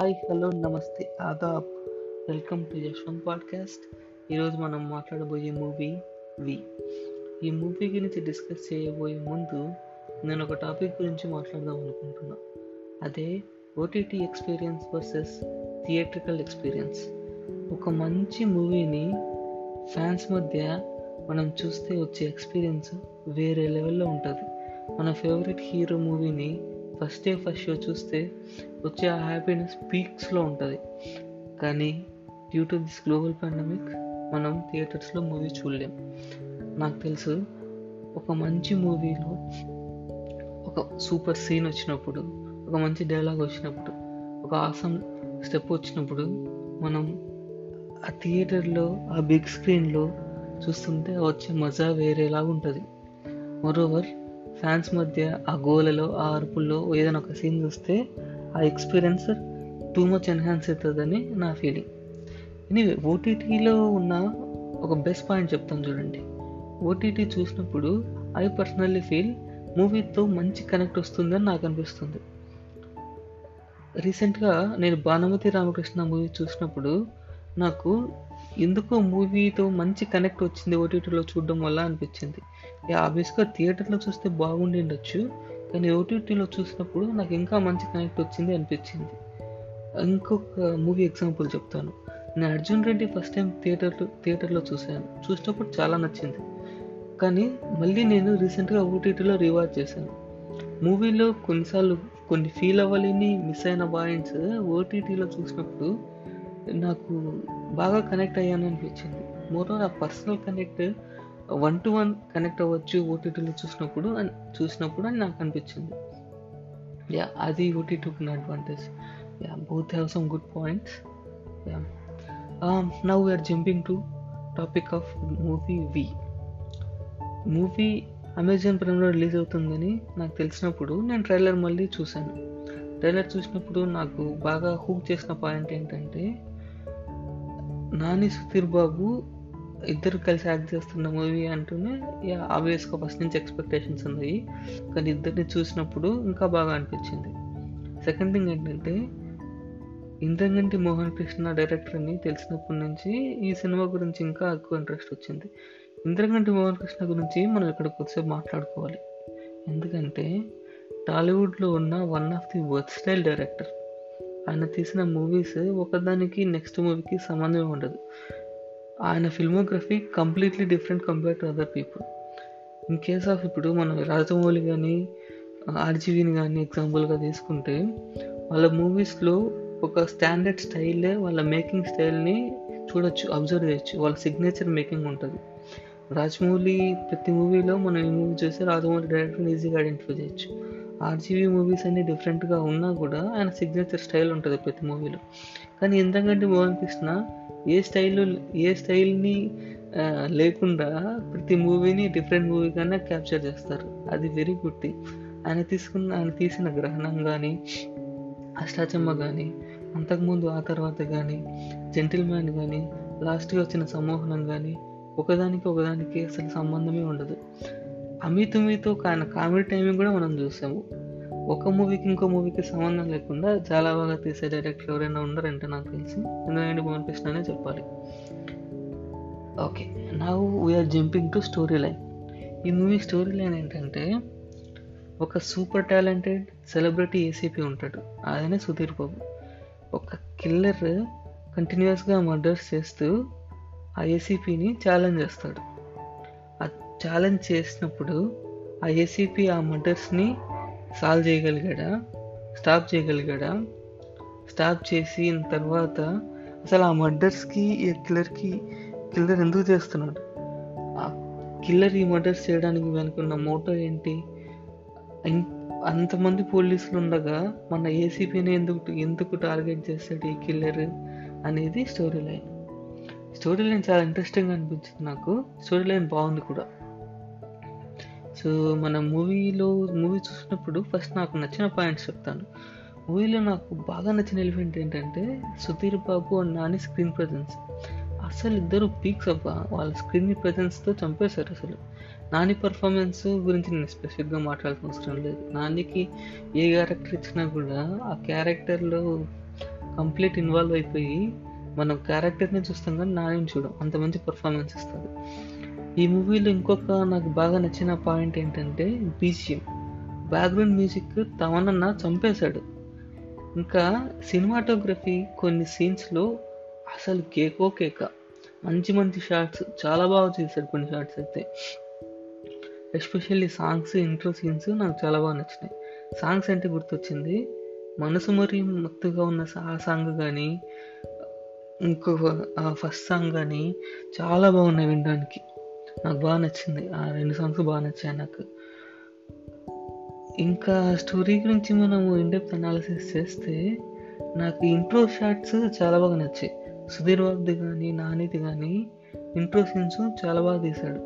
Hi hello నమస్తే Aadab. Welcome to Yashwanth podcast. ఈరోజు మనం మాట్లాడబోయే మూవీ వి. ఈ మూవీ గురించి డిస్కస్ చేయబోయే ముందు నేను ఒక టాపిక్ గురించి మాట్లాడదాం అనుకుంటున్నా. అదే OTT experience versus theatrical experience. ఒక మంచి మూవీని ఫ్యాన్స్ మధ్య మనం చూస్తే వచ్చే ఎక్స్పీరియన్స్ వేరే లెవెల్లో ఉంటుంది. మన ఫేవరెట్ హీరో మూవీని ఫస్ట్ డే ఫస్ట్ షో చూస్తే వచ్చే ఆ హ్యాపీనెస్ పీక్స్లో ఉంటుంది. కానీ due to this global pandemic మనం థియేటర్స్లో మూవీ చూడలేం. నాకు తెలుసు ఒక మంచి మూవీలో ఒక సూపర్ సీన్ వచ్చినప్పుడు ఒక మంచి డైలాగ్ వచ్చినప్పుడు ఒక ఆసం స్టెప్ వచ్చినప్పుడు మనం ఆ థియేటర్లో ఆ బిగ్ స్క్రీన్లో చూస్తుంటే వచ్చే మజా వేరేలాగా ఉంటుంది మరోవర్ ఫ్యాన్స్ మధ్య ఆ గోలలో ఆ అరుపుల్లో ఏదైనా ఒక సీన్ చూస్తే ఆ ఎక్స్పీరియన్స్ టూ మచ్ ఎన్హాన్స్ అవుతుందని నా ఫీలింగ్ ఎనీవే ఓటీటీలో ఉన్న ఒక బెస్ట్ పాయింట్ చెప్తాను చూడండి. ఓటీటీ చూసినప్పుడు ఐ పర్సనల్లీ ఫీల్ మూవీతో మంచి కనెక్ట్ వస్తుందని నాకు అనిపిస్తుంది. రీసెంట్గా నేను భానుమతి రామకృష్ణ మూవీ చూసినప్పుడు నాకు ఎందుకో మూవీతో మంచి కనెక్ట్ వచ్చింది ఓటీటీలో చూడడం వల్ల అనిపించింది. ఆబ్వియస్గా థియేటర్లో చూస్తే బాగుండి ఉండొచ్చు కానీ ఓటీటీలో చూసినప్పుడు నాకు ఇంకా మంచి కనెక్ట్ వచ్చింది అనిపించింది. ఇంకొక మూవీ ఎగ్జాంపుల్ చెప్తాను. నేను అర్జున్ రెడ్డి ఫస్ట్ టైం థియేటర్లో థియేటర్లో చూశాను. చూసినప్పుడు చాలా నచ్చింది. కానీ మళ్ళీ నేను రీసెంట్గా ఓటీటీలో రివాజ్ చేశాను. మూవీలో కొన్నిసార్లు కొన్ని ఫీల్ అవ్వలేని మిస్ అయిన పాయింట్స్ ఓటీటీలో చూసినప్పుడు నాకు బాగా కనెక్ట్ అయ్యాను అనిపించింది. More uh personal connect one to one connect అవ్వచ్చు ఓటీటీలో చూసినప్పుడు అని చూసినప్పుడు అని నాకు అనిపించింది. యా అది ఓటీటీకి నా advantage yeah both have some good points yeah now we're jumping to topic of movie V movie Amazon ప్రైమ్లో release అవుతుందని నాకు తెలిసినప్పుడు నేను ట్రైలర్ మళ్ళీ చూశాను. ట్రైలర్ చూసినప్పుడు నాకు బాగా హూక్ చేసిన పాయింట్ ఏంటంటే నాని సుధీర్ బాబు ఇద్దరు కలిసి యాక్ట్ చేస్తున్న మూవీ అంటూనే ఆబ్వియస్గా ఫస్ట్ నుంచి ఎక్స్పెక్టేషన్స్ ఉన్నాయి. కానీ ఇద్దరిని చూసినప్పుడు ఇంకా బాగా అనిపించింది. సెకండ్ థింగ్ ఏంటంటే ఇంద్రగంటి మోహన్ కృష్ణ డైరెక్టర్ అని తెలిసినప్పటి నుంచి ఈ సినిమా గురించి ఇంకా ఎక్కువ ఇంట్రెస్ట్ వచ్చింది. ఇంద్రగంటి మోహన్ కృష్ణ గురించి మనం ఇక్కడ కొద్దిసేపు మాట్లాడుకోవాలి. ఎందుకంటే టాలీవుడ్లో ఉన్న one of the worth style director ఆయన తీసిన మూవీస్ ఒకదానికి నెక్స్ట్ మూవీకి సంబంధమే ఉండదు. ఆయన filmography completely different compare to other people in case of ఇప్పుడు మనం రాజమౌళి కానీ ఆర్జీవీని కానీ ఎగ్జాంపుల్గా తీసుకుంటే వాళ్ళ మూవీస్లో ఒక స్టాండర్డ్ స్టైలే వాళ్ళ మేకింగ్ స్టైల్ని చూడొచ్చు అబ్జర్వ్ చేయొచ్చు. వాళ్ళ సిగ్నేచర్ మేకింగ్ ఉంటుంది. రాజమౌళి ప్రతి మూవీలో మనం ఈ మూవీ చూస్తే రాజమౌళి డైరెక్టర్ని ఈజీగా ఐడెంటిఫై చేయొచ్చు. ఆర్జీవీ మూవీస్ అన్ని డిఫరెంట్గా ఉన్నా కూడా ఆయన సిగ్నేచర్ స్టైల్ ఉంటుంది ప్రతి మూవీలో కానీ ఎంతకంటే Mohan Krishna a style a స్టైల్ని లేకుండా ప్రతి మూవీని డిఫరెంట్ మూవీగానే క్యాప్చర్ చేస్తారు. అది వెరీ గుడ్ థింగ్ ఆయన తీసుకున్న ఆయన తీసిన గ్రహణం కానీ అష్టాచమ్మ కానీ అంతకుముందు ఆ తర్వాత కానీ జెంటిల్ మ్యాన్ కానీ లాస్ట్గా వచ్చిన సమ్మోహనం కానీ ఒకదానికి ఒకదానికి అసలు సంబంధమే ఉండదు. అమితుమితో ఆయన కామెడీ టైమింగ్ కూడా మనం చూసాము. ఒక మూవీకి ఇంకో మూవీకి సంబంధం లేకుండా చాలా బాగా తీసే డైరెక్టర్ ఎవరైనా ఉన్నారంటే నాకు తెలిసి. ఎందుకంటే భువన్ కృష్ణ అనే చెప్పాలి. Okay now we're jumping to story line ఈ మూవీ స్టోరీ లైన్ ఏంటంటే ఒక సూపర్ టాలెంటెడ్ సెలబ్రిటీ ఏసీపీ ఉంటాడు. అదనే సుధీర్ బాబు. ఒక కిల్లర్ కంటిన్యూస్గా మర్డర్స్ చేస్తూ ఆ ఏసీపీని ఛాలెంజ్ చేస్తాడు. ఛాలెంజ్ చేసినప్పుడు ఆ ఏసీపీ ఆ మర్డర్స్ని సాల్వ్ చేయగలిగాడా? స్టాప్ చేయగలిగాడా? స్టాప్ చేసిన తర్వాత అసలు ఆ మర్డర్స్కి ఈ కిల్లర్కి కిల్లర్ ఎందుకు చేస్తున్నాడు? ఆ కిల్లర్ ఈ మర్డర్స్ చేయడానికి వెనుకున్న మోటో ఏంటి? అంతమంది పోలీసులు ఉండగా మన ఏసీపీని ఎందుకు ఎందుకు టార్గెట్ చేస్తాడు ఈ కిల్లర్ అనేది స్టోరీ లైన్. స్టోరీ లైన్ చాలా ఇంట్రెస్టింగ్ అనిపించింది నాకు. స్టోరీ లైన్ బాగుంది కూడా. సో మన మూవీలో మూవీ చూసినప్పుడు ఫస్ట్ నాకు నచ్చిన పాయింట్స్ చెప్తాను. మూవీలో నాకు బాగా నచ్చిన ఎలిమెంట్ ఏంటంటే Sudheer Babu and Nani screen presence. అసలు ఇద్దరు పీక్స్ అబ్బా వాళ్ళ స్క్రీన్ ప్రజెన్స్తో చంపేశారు అసలు. నాని పర్ఫార్మెన్స్ గురించి నేను స్పెసిఫిక్గా మాట్లాడాల్సిన అవసరం లేదు. నానికి ఏ క్యారెక్టర్ ఇచ్చినా కూడా ఆ క్యారెక్టర్లో కంప్లీట్ ఇన్వాల్వ్ అయిపోయి మనం క్యారెక్టర్ని చూస్తాం కానీ నాని చూడం. అంత మంచి పర్ఫార్మెన్స్ ఇస్తుంది. ఈ మూవీలో ఇంకొక నాకు బాగా నచ్చిన పాయింట్ ఏంటంటే బీజిఎం బ్యాక్గ్రౌండ్ మ్యూజిక్ తమనన్న చంపేశాడు. ఇంకా సినిమాటోగ్రఫీ కొన్ని సీన్స్లో అసలు కేకో కేక. మంచి మంచి షార్ట్స్ చాలా బాగా చేశాడు కొన్ని షార్ట్స్ అయితే. ఎస్పెషల్లీ సాంగ్స్ ఇంట్రో సీన్స్ నాకు చాలా బాగా నచ్చినాయి. సాంగ్స్ అంటే గుర్తొచ్చింది మనసు మరి మత్తుగా ఉన్న ఆ సాంగ్ కానీ ఇంకొక ఫస్ట్ సాంగ్ కానీ చాలా బాగున్నాయి వినడానికి. నాకు బాగా నచ్చింది. ఆ రెండు సాంగ్స్ బాగా నచ్చాయి నాకు. ఇంకా స్టోరీ గురించి మనము ఇండెప్త్ అనాలిసిస్ చేస్తే నాకు ఇంట్రో షార్ట్స్ చాలా బాగా నచ్చాయి. సుధీర్ బాబుది కానీ నానిది కానీ ఇంట్రో సీన్స్ చాలా బాగా తీశాడు.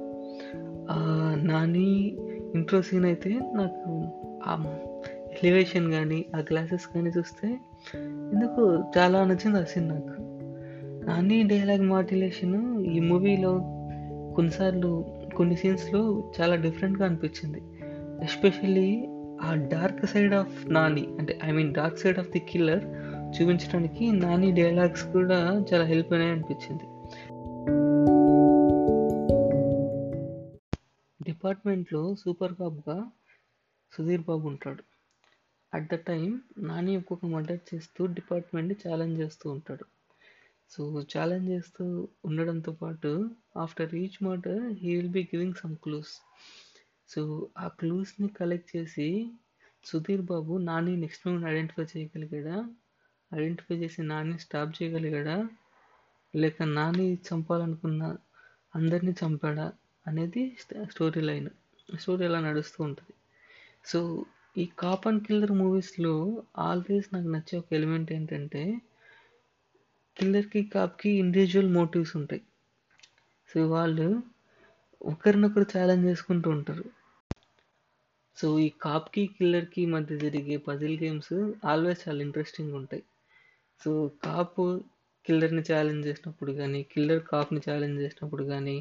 నాని ఇంట్రో సీన్ అయితే నాకు ఆ ఎలివేషన్ కానీ ఆ గ్లాసెస్ కానీ చూస్తే ఎందుకు చాలా నచ్చింది ఆ సీన్ నాకు. నాని డైలాగ్ మాడ్యులేషన్ ఈ మూవీలో కొన్నిసార్లు కొన్ని సీన్స్లో చాలా డిఫరెంట్గా అనిపించింది. ఎస్పెషల్లీ ఆ డార్క్ సైడ్ ఆఫ్ నాని అంటే I mean dark side of the killer చూపించడానికి నాని డైలాగ్స్ కూడా చాలా హెల్ప్ అయినాయి అనిపించింది. డిపార్ట్మెంట్లో సూపర్ కాప్గా సుధీర్ బాబు ఉంటాడు. అట్ ద టైం నాని ఒక్కొక్క మర్డర్ చేస్తూ డిపార్ట్మెంట్ని ఛాలెంజ్ చేస్తూ ఉంటాడు. సో ఛాలెంజ్ చేస్తూ ఉండడంతో పాటు ఆఫ్టర్ ఈచ్ మాట he will be giving some clues so ఆ క్లూస్ని కలెక్ట్ చేసి Sudheer Babu Nani next moment identify చేయగలిగాడా? Identify చేసి నాని స్టాప్ చేయగలిగాడా? లేక నాని చంపాలనుకున్న అందరినీ చంపాడా? అనేది స్టోరీ లైన్ స్టోరీ అలా నడుస్తూ ఉంటుంది. సో ఈ కాప్ అండ్ కిల్లర్ మూవీస్లో ఆల్వేస్ నాకు నచ్చే ఒక ఎలిమెంట్ ఏంటంటే కిల్లర్కి కాప్కి ఇండివిజువల్ మోటివ్స్ ఉంటాయి. సో వాళ్ళు ఒకరినొకరు ఛాలెంజ్ చేసుకుంటూ ఉంటారు. సో ఈ కాప్కి కిల్లర్కి మధ్య జరిగే పజిల్ గేమ్స్ ఆల్వేస్ చాలా ఇంట్రెస్టింగ్ ఉంటాయి. సో కాప్ కిల్లర్ని ఛాలెంజ్ చేసినప్పుడు కానీ కిల్లర్ కాప్ని ఛాలెంజ్ చేసినప్పుడు కానీ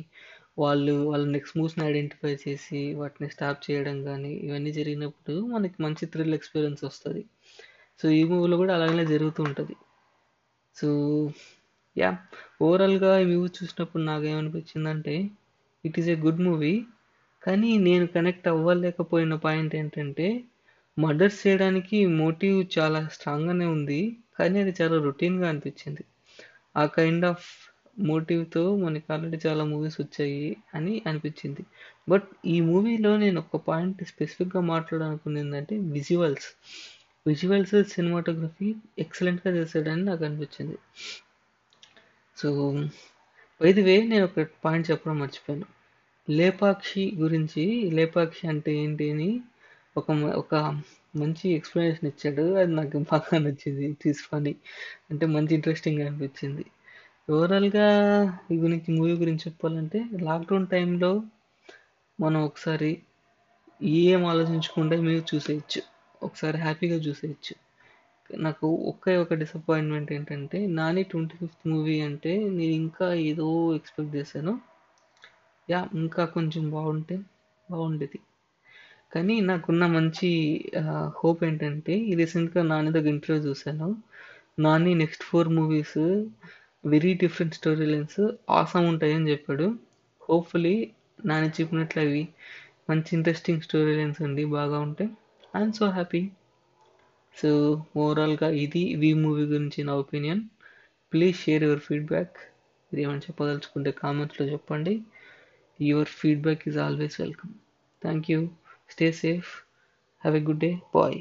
వాళ్ళు వాళ్ళ నెక్స్ట్ మూవ్స్ని ఐడెంటిఫై చేసి వాటిని స్టాప్ చేయడం కానీ ఇవన్నీ జరిగినప్పుడు మనకి మంచి థ్రిల్ ఎక్స్పీరియన్స్ వస్తుంది. సో ఈ మూవీలో కూడా అలాగనే జరుగుతూ ఉంటుంది. సో యా ఓవరాల్గా ఈ మూవీ చూసినప్పుడు నాకేమనిపించిందంటే it is a good movie కానీ నేను కనెక్ట్ అవ్వలేకపోయిన పాయింట్ ఏంటంటే మర్డర్స్ చేయడానికి మోటివ్ చాలా స్ట్రాంగ్గానే ఉంది కానీ అది చాలా రొటీన్గా అనిపించింది. ఆ కైండ్ ఆఫ్ మోటివ్తో మనకి ఆల్రెడీ చాలా మూవీస్ వచ్చాయి అని అనిపించింది. బట్ ఈ మూవీలో నేను ఒక పాయింట్ స్పెసిఫిక్గా మాట్లాడాలనుకుంది ఏంటంటే విజువల్స్ విజువల్స్ సినిమాటోగ్రఫీ ఎక్సలెంట్గా చేశాడని నాకు అనిపించింది. సో ఇది వే నేను ఒక పాయింట్ చెప్పడం మర్చిపోయాను. లేపాక్షి గురించి లేపాక్షి అంటే ఏంటి అని ఒక ఒక మంచి ఎక్స్ప్లెనేషన్ ఇచ్చాడు. అది నాకు బాగా నచ్చింది. తీసుకొని అంటే మంచి ఇంట్రెస్టింగ్ అనిపించింది. ఓవరాల్గా ఈ గురించి మూవీ గురించి చెప్పాలంటే లాక్డౌన్ టైంలో మనం ఒకసారి ఏం ఆలోచించకుండా మీరు చూసేయచ్చు. ఒకసారి హ్యాపీగా చూసేయచ్చు. నాకు ఒకే ఒక డిసప్పాయింట్మెంట్ ఏంటంటే నాని ట్వంటీ ఫిఫ్త్ మూవీ అంటే నేను ఇంకా ఏదో ఎక్స్పెక్ట్ చేశాను. యా ఇంకా కొంచెం బాగుంటే బాగుండేది. కానీ నాకున్న మంచి హోప్ ఏంటంటే రీసెంట్గా నాని దగ్గర ఇంటర్వ్యూ చూశాను. Nani next four movies very different story lines awesome ఉంటాయని చెప్పాడు. హోప్ఫుల్లీ నాని చెప్పినట్లు అవి మంచి ఇంట్రెస్టింగ్ స్టోరీ లైన్స్ అండి బాగా ఉంటాయి ఐఎమ్ సో హ్యాపీ సో ఓవరాల్గా ఇది వి మూవీ గురించి నా opinion please share your feedback ఇది ఏమైనా చెప్పదలుచుకుంటే కామెంట్స్లో చెప్పండి. Your feedback is always welcome thank you stay safe have a good day bye